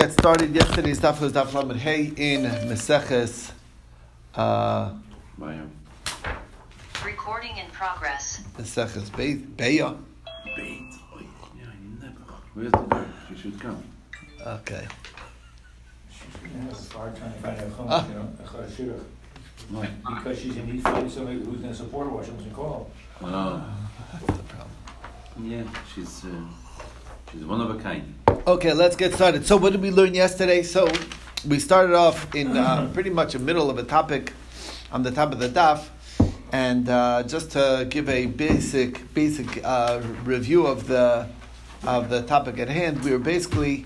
get started. Yesterday's daf was daf lamed hey in Meseches. Uh, Recording in progress. Meseches Beya. Beya. Bait. Oh, yeah, you never. Where's the girl? She should come. Okay. It's hard trying to find out Ah. you know, a chashirah. Why? Because she's in need finding somebody who's gonna support her while she doesn't call. Oh, That's the problem. yeah, she's uh, she's one of a kind. Okay, let's get started. So, what did we learn yesterday? So, we started off in uh, pretty much the middle of a topic on the top of the daf, and uh, just to give a basic basic uh, review of the of the topic at hand, we were basically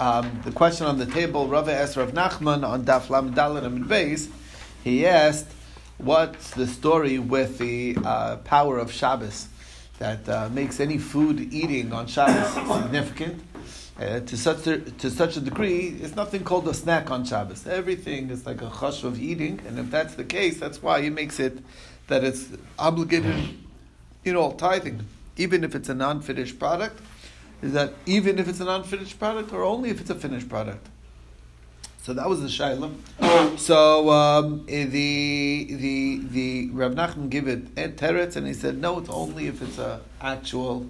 um, the question on the table. Rava asked Rav Nachman on daf lam dalet and beis. He asked, "What's the story with the uh, power of Shabbos that uh, makes any food eating on Shabbos significant?" Uh, to such a, to such a degree, it's nothing called a snack on Shabbos. Everything is like a chush of eating, and if that's the case, that's why he makes it that it's obligated, you know, tithing, even if it's a non-finished product. Is that even if it's a non-finished product, or only if it's a finished product? So that was the shaila. So um, eh, the the the Rav Nachman gave it teretz, and he said no, it's only if it's a actual.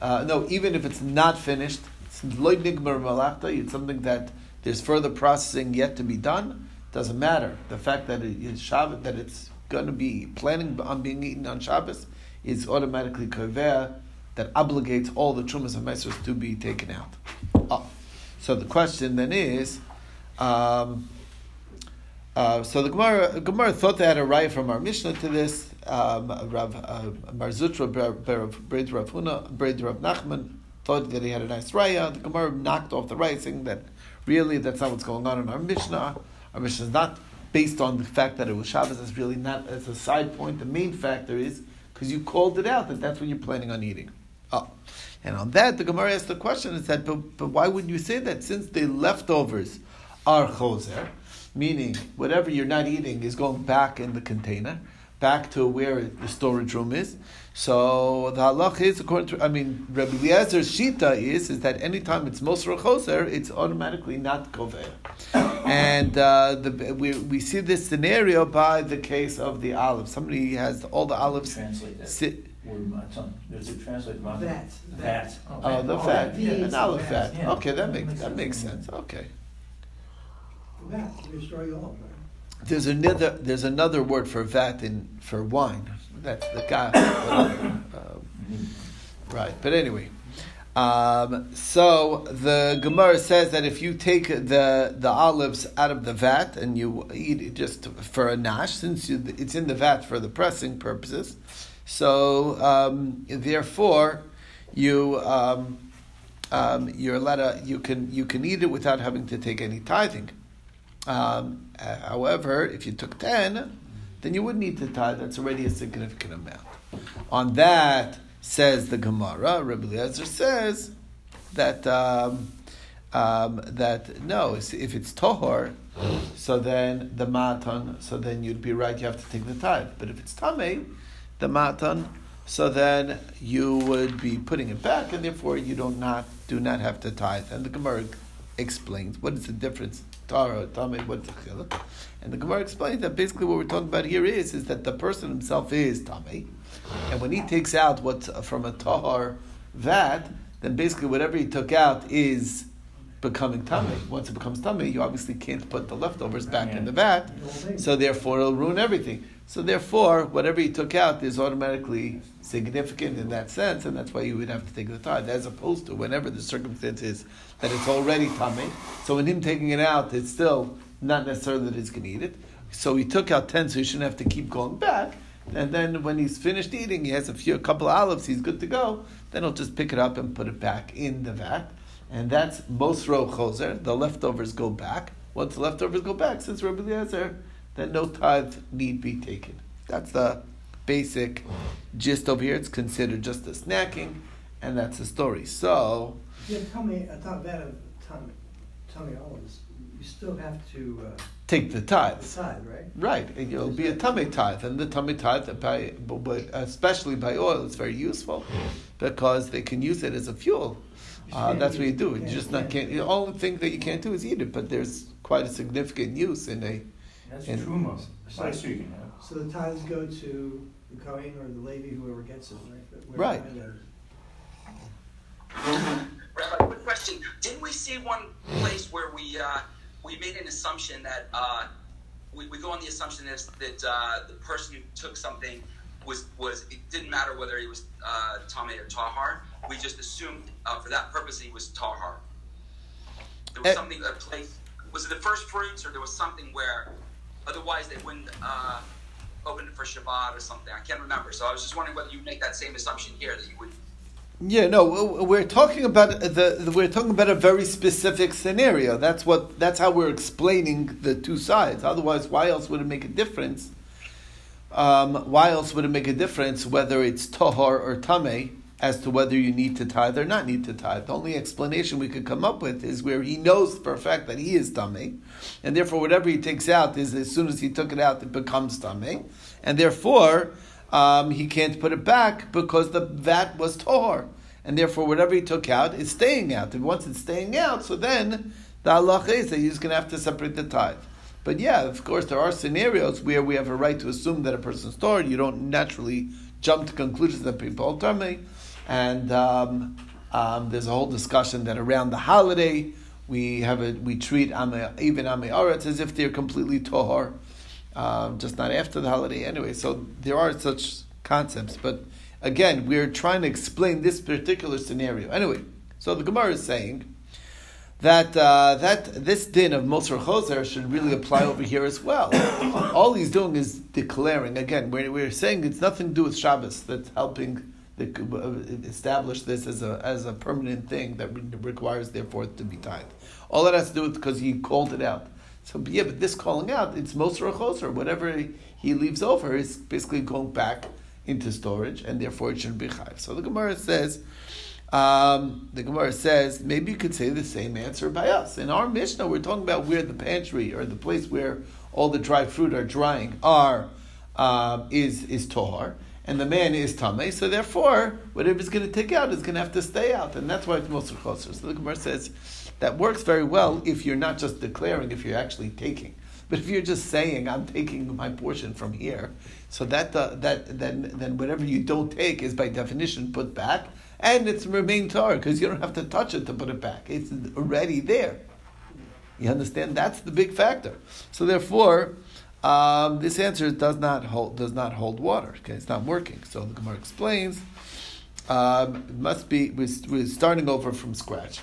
Uh, no, even if it's not finished, loy malachta. It's something that there's further processing yet to be done. Doesn't matter. The fact that it is Shabbat, that it's going to be planning on being eaten on Shabbos, is automatically koveh that obligates all the trumas and mesers to be taken out. Oh. So the question then is. Um, uh, so the Gemara, Gemara thought they had a right from our Mishnah to this. Um, Rav uh, Mar Zutra Bred Rav Huna, Bred Rav Nachman thought that he had a nice raya. The Gemara knocked off the raya, saying that really that's not what's going on in our Mishnah. Our Mishnah is not based on the fact that it was Shabbos. It's really not. It's a side point. The main factor is because you called it out that that's what you're planning on eating. Oh. And on that, the Gemara asked the question and said, but, but why would you say that since the leftovers are choser, meaning whatever you're not eating is going back in the container, back to where the storage room is. So the halach is according to I mean Rabbi Eliezer's shita is is that anytime it's mosra choser, it's automatically not kover. And uh, the, we, we see this scenario by the case of the olives. Somebody has all the olives. Translate that. Sit, Word matzon. Does it translate matzon? Vat. Vat. Oh, the okay. fat, that yeah, an olive the fat. fat, yeah. Okay, that That makes makes that makes sense. sense. Okay, That, destroy your olive, right? There's another there's another word for vat in for wine. That's the guy. Uh, right, but anyway. Um, so the Gemara says that if you take the, the olives out of the vat and you eat it just for a nash, since you, it's in the vat for the pressing purposes, so um, therefore you um, um, you're allowed to, you can you can eat it without having to take any tithing. Um, uh, however, if you took ten, then you would need to tithe. That's already a significant amount. On that says the Gemara. Rabbi Eliezer says that um, um, that no, if it's tohor, so then the matan, so then you'd be right. You have to take the tithe. But if it's tamei, the matan, so then you would be putting it back, and therefore you do not do not have to tithe. And the Gemara explains what is the difference. Tara, tamei, what's the? And the Gemara explains that basically what we're talking about here is is that the person himself is tamei, and when he takes out what's from a tahar vat, then basically whatever he took out is becoming tummy. Once it becomes tummy, you obviously can't put the leftovers back in the vat, so therefore it'll ruin everything. So therefore, whatever he took out is automatically significant in that sense, and that's why you would have to take the tithe, as opposed to whenever the circumstance is that it's already tummy. So in him taking it out, it's still not necessarily that he's going to eat it. So he took out ten, so he shouldn't have to keep going back. And then when he's finished eating, he has a few, a couple of olives, he's good to go. Then he'll just pick it up and put it back in the vat, and that's mosro choser. The leftovers go back. Once the leftovers go back, says Rabbi Eliezer, then no tithe need be taken. That's the basic gist over here. It's considered just a snacking, and that's the story. So, you have tummy, a top vat of tummy olives, you still have to, uh, take the tithe. decide, right? Right, and it'll be a tummy tithe, and the tummy tithe, by, but especially by oil, is very useful because they can use it as a fuel. Uh, that's what you do. You just not can't. The only thing that you can't do is eat it, but there's quite a significant use in a. That's And- truma, side speaking, yeah. So the tithes go to the Kohen or the Levi, whoever gets it, right? Right. the tithe goes. Rabbi, quick question. Didn't we see one place where we uh, we made an assumption that uh, we, we go on the assumption is that uh, the person who took something was was it didn't matter whether he was uh, Tomei or Tahar. We just assumed uh, for that purpose he was Tahar. There was Eh. something a place. Was it the first fruits or there was something where otherwise they wouldn't uh, open it for Shabbat or something? I can't remember. So I was just wondering whether you make that same assumption here that you would. Yeah, no, we're talking about the, the we're talking about a very specific scenario. That's what that's how we're explaining the two sides. Otherwise, why else would it make a difference? Um, why else would it make a difference whether it's tahar or tame as to whether you need to tithe or not need to tithe? The only explanation we could come up with is where he knows for a fact that he is tame, and therefore whatever he takes out is as soon as he took it out, it becomes tame, and therefore um, he can't put it back because the vat was tahar, and therefore whatever he took out is staying out. And once it's staying out, so then the halacha is that he's going to have to separate the tithe. But yeah, of course, there are scenarios where we have a right to assume that a person's stored. You don't naturally jump to conclusions that people are tummy. And um, um, there's a whole discussion that around the holiday we have a, we treat ame, even ame aretz as if they're completely tohar, um, just not after the holiday anyway. So there are such concepts, but again, we're trying to explain this particular scenario. Anyway, so the Gemara is saying that uh, that this din of Moser Choser should really apply over here as well. All he's doing is declaring again. We're, we're saying it's nothing to do with Shabbos that's helping the, uh, establish this as a as a permanent thing that re- requires therefore to be tied. All it has to do with because he called it out. So yeah, but this calling out it's Moser Choser. Whatever he, leaves over is basically going back into storage, and therefore it shouldn't be chayiv. So the Gemara says. Um, the Gemara says maybe you could say the same answer by us. In our Mishnah, we're talking about where the pantry or the place where all the dry fruit are drying are um, is is tohar, and the man is tame. So therefore, whatever he's going to take out is going to have to stay out, and that's why it's most choser. So the Gemara says that works very well if you're not just declaring, if you're actually taking. But if you're just saying, "I'm taking my portion from here," so that uh, that then then whatever you don't take is by definition put back, and it's remain tar because you don't have to touch it to put it back. It's already there. You understand? That's the big factor. So therefore, um, this answer does not hold does not hold water. Okay, it's not working. So the Gemara explains. Um, it must be we're, we're starting over from scratch.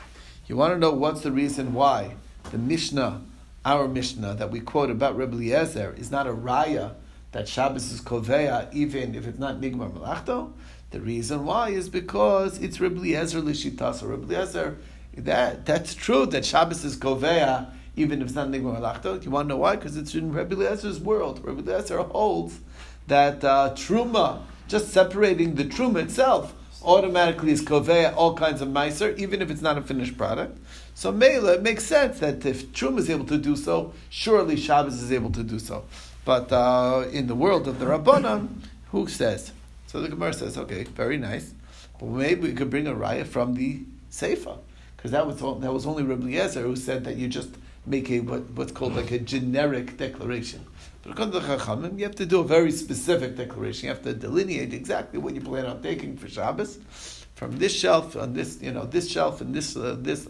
You want to know what's the reason why the Mishnah, our Mishnah that we quote about Rebbe Eliezer, is not a raya that Shabbos is koveya even if it's not nigmar malachto. The reason why is because it's Rebbe Eliezer l'shitas. So Rebbe Eliezer, that that's true that Shabbos is koveya even if it's not nigmar malachto. You want to know why? Because it's in Rebbe Eliezer's world. Rebbe Eliezer holds that uh, truma, just separating the truma itself, automatically is koveya all kinds of meiser, even if it's not a finished product. So Mela, it makes sense that if Truma is able to do so, surely Shabbos is able to do so. But uh, in the world of the Rabbanan, who says? So the Gemara says, okay, very nice. But maybe we could bring a raya from the Seifa. Because that was, all- that was only Rabbi Eliezer who said that you just make a what, what's called like a generic declaration. But according to the Chachamim, you have to do a very specific declaration. You have to delineate exactly what you plan on taking for Shabbos from this shelf on this, you know, this shelf and this uh, this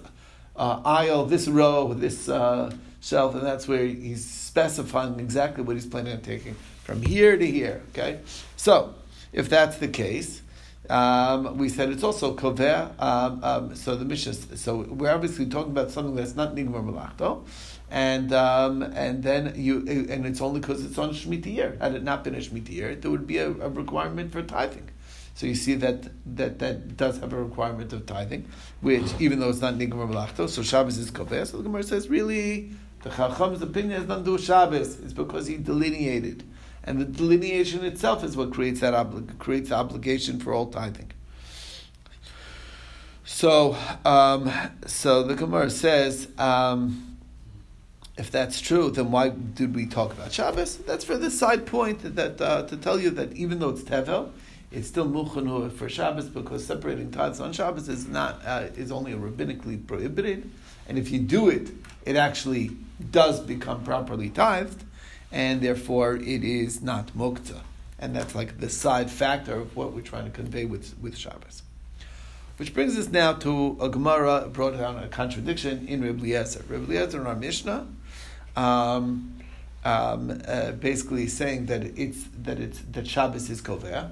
uh, aisle, this row, this uh, shelf, and that's where he's specifying exactly what he's planning on taking from here to here. Okay, so if that's the case. Um, we said it's also kover. Um, um, so the Mishnah. So we're obviously talking about something that's not nigmar malachto, and um, and then you and it's only because it's on Shemitah year. Had it not been a Shemitah year, there would be a, a requirement for tithing. So you see that, that that does have a requirement of tithing, which even though it's not nigmar malachto, so Shabbos is kover. So the Gemara says really the Chacham's opinion has nothing to do with Shabbos. It's because he delineated. And the delineation itself is what creates that obli- creates obligation for all tithing. So, um, so the Gemara says, um, if that's true, then why did we talk about Shabbos? That's for the side point that uh, to tell you that even though it's tevel, it's still muchanu for Shabbos because separating tithes on Shabbos is not uh, is only rabbinically prohibited, and if you do it, it actually does become properly tithed, and therefore it is not mukta, and that's like the side factor of what we're trying to convey with with Shabbos. Which brings us now to a Gemara brought down a contradiction in Reb Eliezer. In our Mishnah, um, um, uh, basically saying that it's that it's that Shabbos is kovea,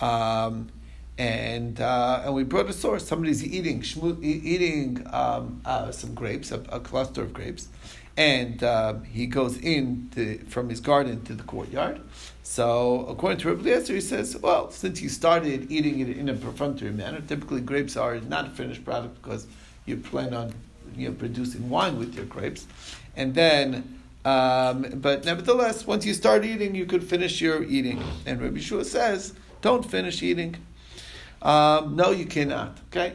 um, and uh, and we brought a source. Somebody's eating shmu, eating um, uh, some grapes, a, a cluster of grapes, and uh, he goes in to, from his garden to the courtyard. So, according to Rabbi Eliezer, he says, well, since you started eating it in a perfunctory manner, typically grapes are not a finished product because you plan on you know, producing wine with your grapes. And then, um, but nevertheless, once you start eating, you could finish your eating. And Rabbi Shua says, don't finish eating. Um, no, you cannot. Okay?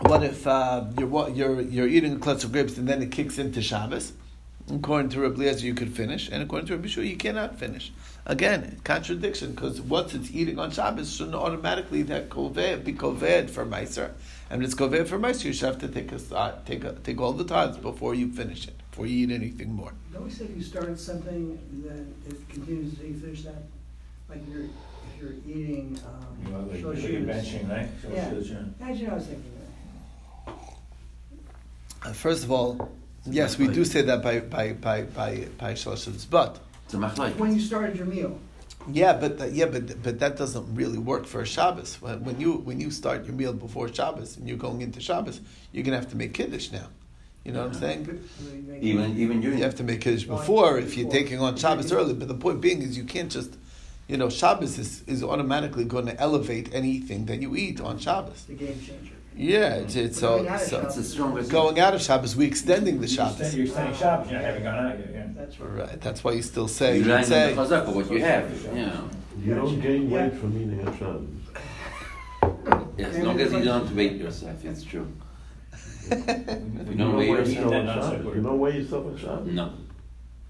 What if uh, you're, wa- you're, you're eating a cluster of grapes and then it kicks into Shabbos? According to Rabbi Eliezer, you could finish, and according to Rabbi Shua, you cannot finish. Again, contradiction, because once it's eating on Shabbos, shouldn't automatically that koved be koved for Meiser. And if it's koved for Meiser, you should have to take a, uh, take a, take all the times before you finish it, before you eat anything more. Don't we say if you started something, then it continues until you finish that? Like you're, if you're eating, You know, um, like, short like you're benching, right? Short Yeah. shoes, yeah. Actually, I was thinking that. Uh, first of all, yes, we do say that by by by by by Shalosh but It's a. When you started your meal, Yeah, but that, yeah, but but that doesn't really work for a Shabbos. When, when you when you start your meal before Shabbos and you're going into Shabbos, you're gonna have to make kiddush now. You know what I'm saying? you Even even during You have to make kiddush Well, before if you're taking on Shabbos early. But the point being is you can't just, you know, Shabbos is, is automatically going to elevate anything that you eat on Shabbos. the game changer. Yeah, it's, it's But going so, out so It's the strongest. going out of Shabbos, we extending the You're Shabbos. extending- You're extending Shabbos, you know, haven't gone out yet, yeah. That's right. Right, that's why you still say You you rely say on the chazak of what you have. You know. You don't gain Yeah. weight from eating on Shabbos. As long as you don't weight yourself, it's true. You don't don't weigh weigh yourself yourself on on Shabbos. Shabbos. You don't weigh yourself on Shabbos. No.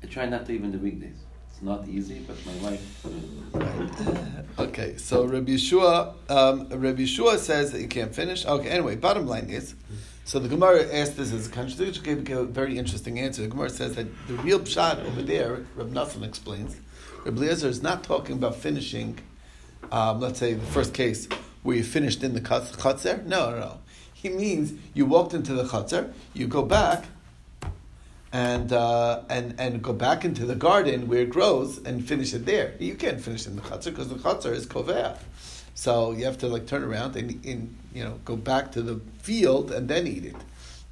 I try not to even the weekdays. Not easy, but my wife. Okay, so Rabbi Yeshua, um, Rabbi Yeshua says that you can't finish. Okay, anyway, bottom line is, so the Gemara asked this as a contradiction, gave, gave a very interesting answer. The Gemara says that the real pshat over there, Rabbi Nassan explains, Rabbi Eliezer is not talking about finishing, um, let's say the first case where you finished in the chutz- chutzer. No, no, no. He means you walked into the chutzer, you go back, and uh, and and go back into the garden where it grows and finish it there. You can't finish in the chutzner because the chutzner is kovea. So you have to like turn around and in you know go back to the field and then eat it.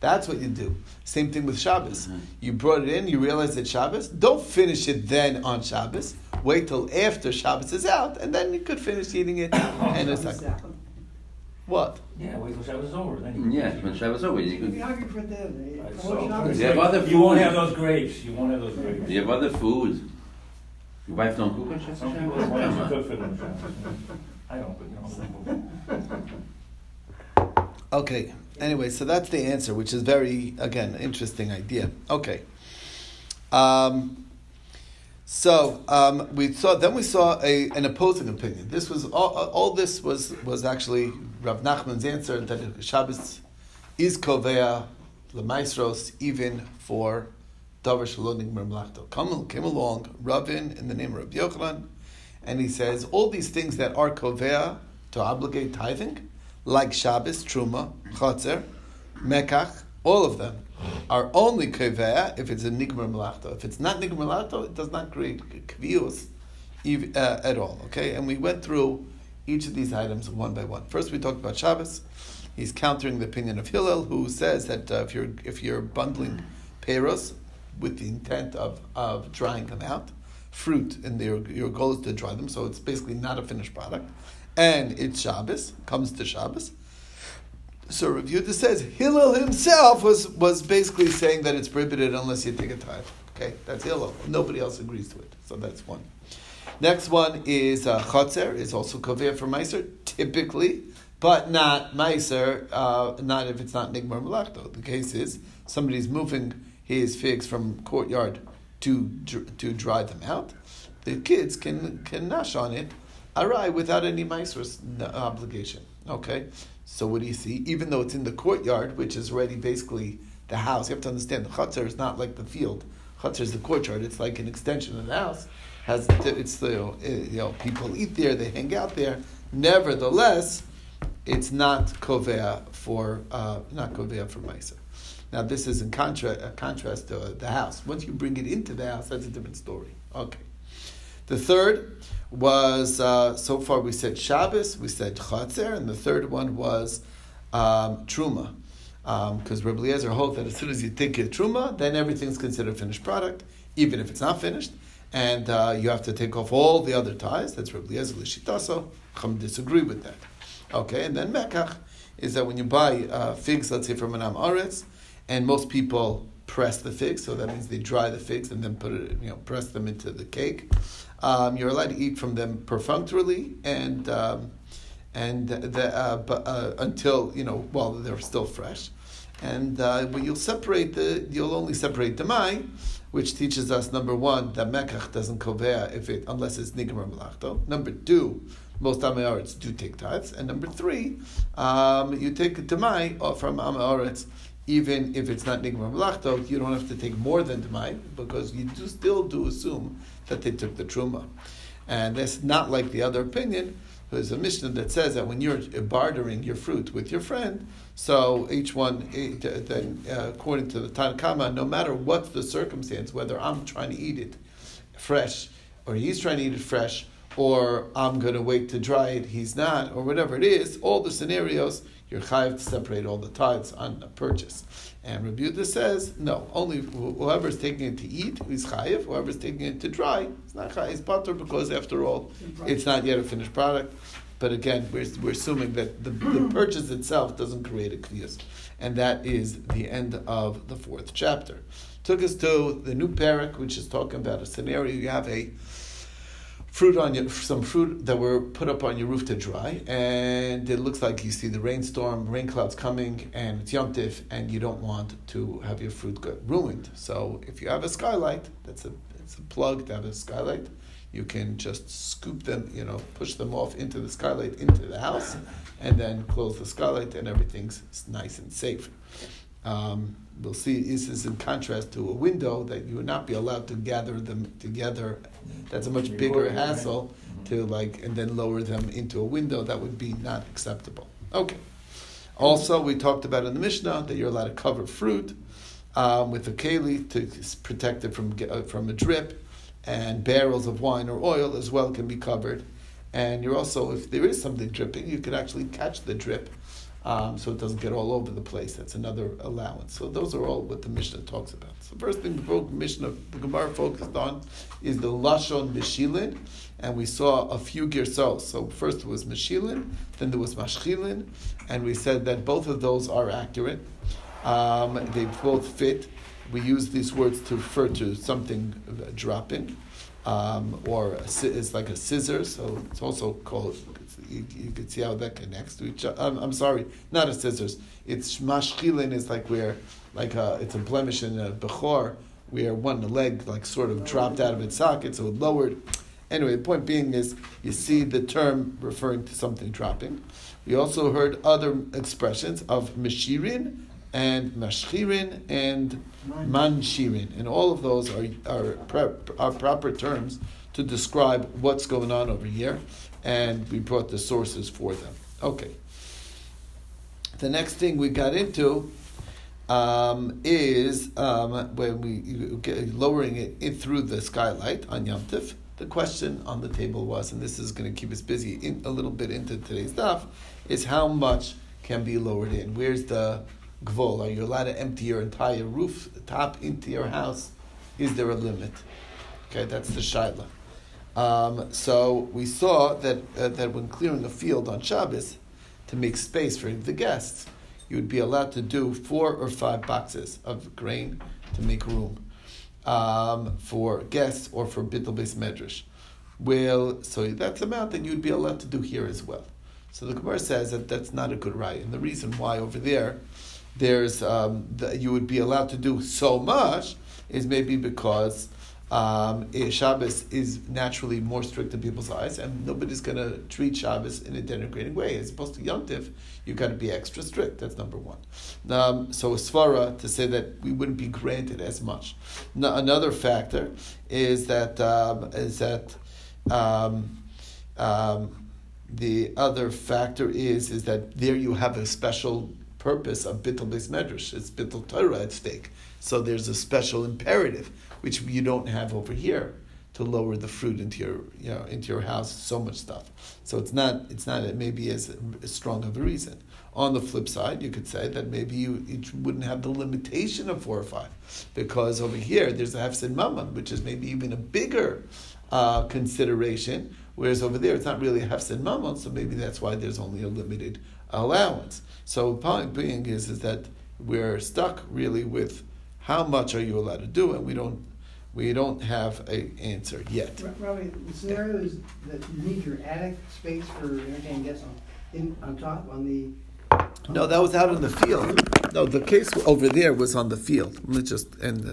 That's what you do. Same thing with Shabbos. Mhm. You brought it in, you realize it's Shabbos. Don't finish it then on Shabbos. Wait till after Shabbos is out, and then you could finish eating it. and it's like, out. What? Yeah, wait till Shabbos is over, then you. Yeah, when Shabbos over, you You'll be could. hungry for dinner. Right, so- You have other You won't have those grapes, you won't have those grapes. You have other food. Your wife don't cook on Shabbos? Some people Come want to cook for them. I don't, but you know. Okay. Anyway, so that's the answer, which is very again interesting idea. Okay. Um, so um, we saw then we saw a, an opposing opinion. This was all, all this was was actually Rav Nachman's answer that Shabbos is kovea lemaisros even for davar shaloning mermlachto. Come came along Ravin in the name of Yochanan, and he says all these things that are kovea to obligate tithing, like Shabbos, Truma, Chotzer, Mekach, all of them are only kovea if it's a nigmar melachto. If it's not nigmar melachto, it does not create kvius uh, at all. Okay, and we went through each of these items one by one. First, we talked about Shabbos. He's countering the opinion of Hillel, who says that uh, if you're if you're bundling peros with the intent of, of drying them out, fruit, and your your goal is to dry them, so it's basically not a finished product, and it's Shabbos comes to Shabbos. So Rav Yehuda says Hillel himself was was basically saying that it's prohibited unless you take a tithe. Okay, that's Hillel. Nobody else agrees to it. So that's one. Next one is uh, Chotzer, is also Kovea for Meiser, typically, but not Meiser, uh, not if it's not Nigmar Malachto. The case is somebody's moving his figs from courtyard to to dry them out, the kids can can nash on it, arai without any meiser's obligation. Okay, so what do you see? Even though it's in the courtyard, which is already basically the house, you have to understand the chutzner is not like the field. Chutzner is the courtyard. It's like an extension of the house. Has it's the you know people eat there, they hang out there. Nevertheless, it's not kovea for uh, not kovea for meiser. Now this is in contra- uh, contrast to uh, the house. Once you bring it into the house, that's a different story. Okay. The third was uh, so far we said Shabbos, we said Chatzer, and the third one was um, Truma. Because um, Rabbi Eliezer holds that as soon as you take a Truma, then everything's considered finished product, even if it's not finished. And uh, you have to take off all the other ties. That's Rabbi Eliezer Lishitaso. Chum disagree with that. Okay, and then Mekach is that when you buy uh, figs, let's say from an Aretz, and most people press the figs, so that means they dry the figs and then put it, you know, press them into the cake. Um, you're allowed to eat from them perfunctorily and um, and the, uh, uh, until you know while they're still fresh, and uh, but you'll separate the you'll only separate demai, which teaches us number one that mekach doesn't kovea if it unless it's nigmar malachto. Number two, most Amaretz do take tithes, and number three, um, you take a demai from Amaretz even if it's not Nigmar Malachto, you don't have to take more than Demai because you do still do assume that they took the Truma. And that's not like the other opinion. There's a Mishnah that says that when you're bartering your fruit with your friend, so each one, eh, then uh, according to the Tanna Kamma, no matter what the circumstance, whether I'm trying to eat it fresh or he's trying to eat it fresh, or I'm going to wait to dry it, he's not, or whatever it is, all the scenarios, you're chayiv to separate all the tithes on a purchase. And Rabbi Yehuda says, no, only whoever's taking it to eat is chayiv, whoever's taking it to dry, it's not chayiv, it's butter because after all, it's not yet a finished product. But again, we're, we're assuming that the, the purchase itself doesn't create a kliyas. And that is the end of the fourth chapter. Took us to the new parak, which is talking about a scenario. You have a fruit on your some fruit that were put up on your roof to dry, and it looks like you see the rainstorm, rain clouds coming, and it's Yom and you don't want to have your fruit get ruined. So if you have a skylight, that's a it's a plug to have a skylight. You can just scoop them, you know, push them off into the skylight into the house, and then close the skylight, and everything's nice and safe. Um, we'll see this is in contrast to a window that you would not be allowed to gather them together. That's a much bigger hassle to like and then lower them into a window. That would be not acceptable. Okay. Also, we talked about in the Mishnah that you're allowed to cover fruit um, with a keli to protect it from uh, from a drip, and barrels of wine or oil as well can be covered. And you're also, if there is something dripping, you can actually catch the drip um, so it doesn't get all over the place. That's another allowance. So those are all what the Mishnah talks about. So first thing the Mishnah, the Gemara focused on is the Lashon Meshilin, and we saw a few girsos. So first was Meshilin, then there was Mashchilin, and we said that both of those are accurate. Um, they both fit. We use these words to refer to something dropping, um, or a, it's like a scissor, so it's also called you, you could see how that connects to each other. I'm, I'm sorry, not a scissors. It's mashchilin is like where, like a, it's a blemish in a bechor, where one leg like sort of dropped out of its socket, so it lowered. Anyway, the point being is you see the term referring to something dropping. We also heard other expressions of meshirin and mashchirin and manshirin, and all of those are are, are proper terms to describe what's going on over here and we brought the sources for them. Okay. The next thing we got into um, is um, when we get, lowering it in, through the skylight on Yom Tif. The question on the table was, and this is going to keep us busy in, a little bit into today's stuff, is how much can be lowered in? Where's the gvol? Are you allowed to empty your entire roof top into your house? Is there a limit? Okay, that's the shaila. Um, so we saw that uh, that when clearing a field on Shabbos to make space for the guests, you would be allowed to do four or five boxes of grain to make room um, for guests or for bittul beis medrash. Well, so that's the amount that you'd be allowed to do here as well. So the Gemara says that that's not a good right, and the reason why over there, there's um, that you would be allowed to do so much is maybe because um, eh, Shabbos is naturally more strict in people's eyes, and nobody's going to treat Shabbos in a denigrating way. As opposed to Yom Tiv, you got to be extra strict. That's number one. Um, so svara to say that we wouldn't be granted as much. No, another factor is that um, is that. Um, um, the other factor is is that there you have a special purpose of bittul medrash. It's bittul Torah at stake. So there's a special imperative which you don't have over here to lower the fruit into your you know into your house. So much stuff. So it's not it's not maybe as, as strong of a reason. On the flip side, you could say that maybe you, you wouldn't have the limitation of four or five, because over here there's a hefsid mammon, which is maybe even a bigger uh, consideration, whereas over there it's not really a hefsid mammon, so maybe that's why there's only a limited allowance. So point being is is that we're stuck really with how much are you allowed to do, and we don't we don't have a answer yet. Robbie, the scenario is that you need your attic space for entertaining guests on, in, on top, on the. No, that was out in the field. No, the case over there was on the field. Let's just end.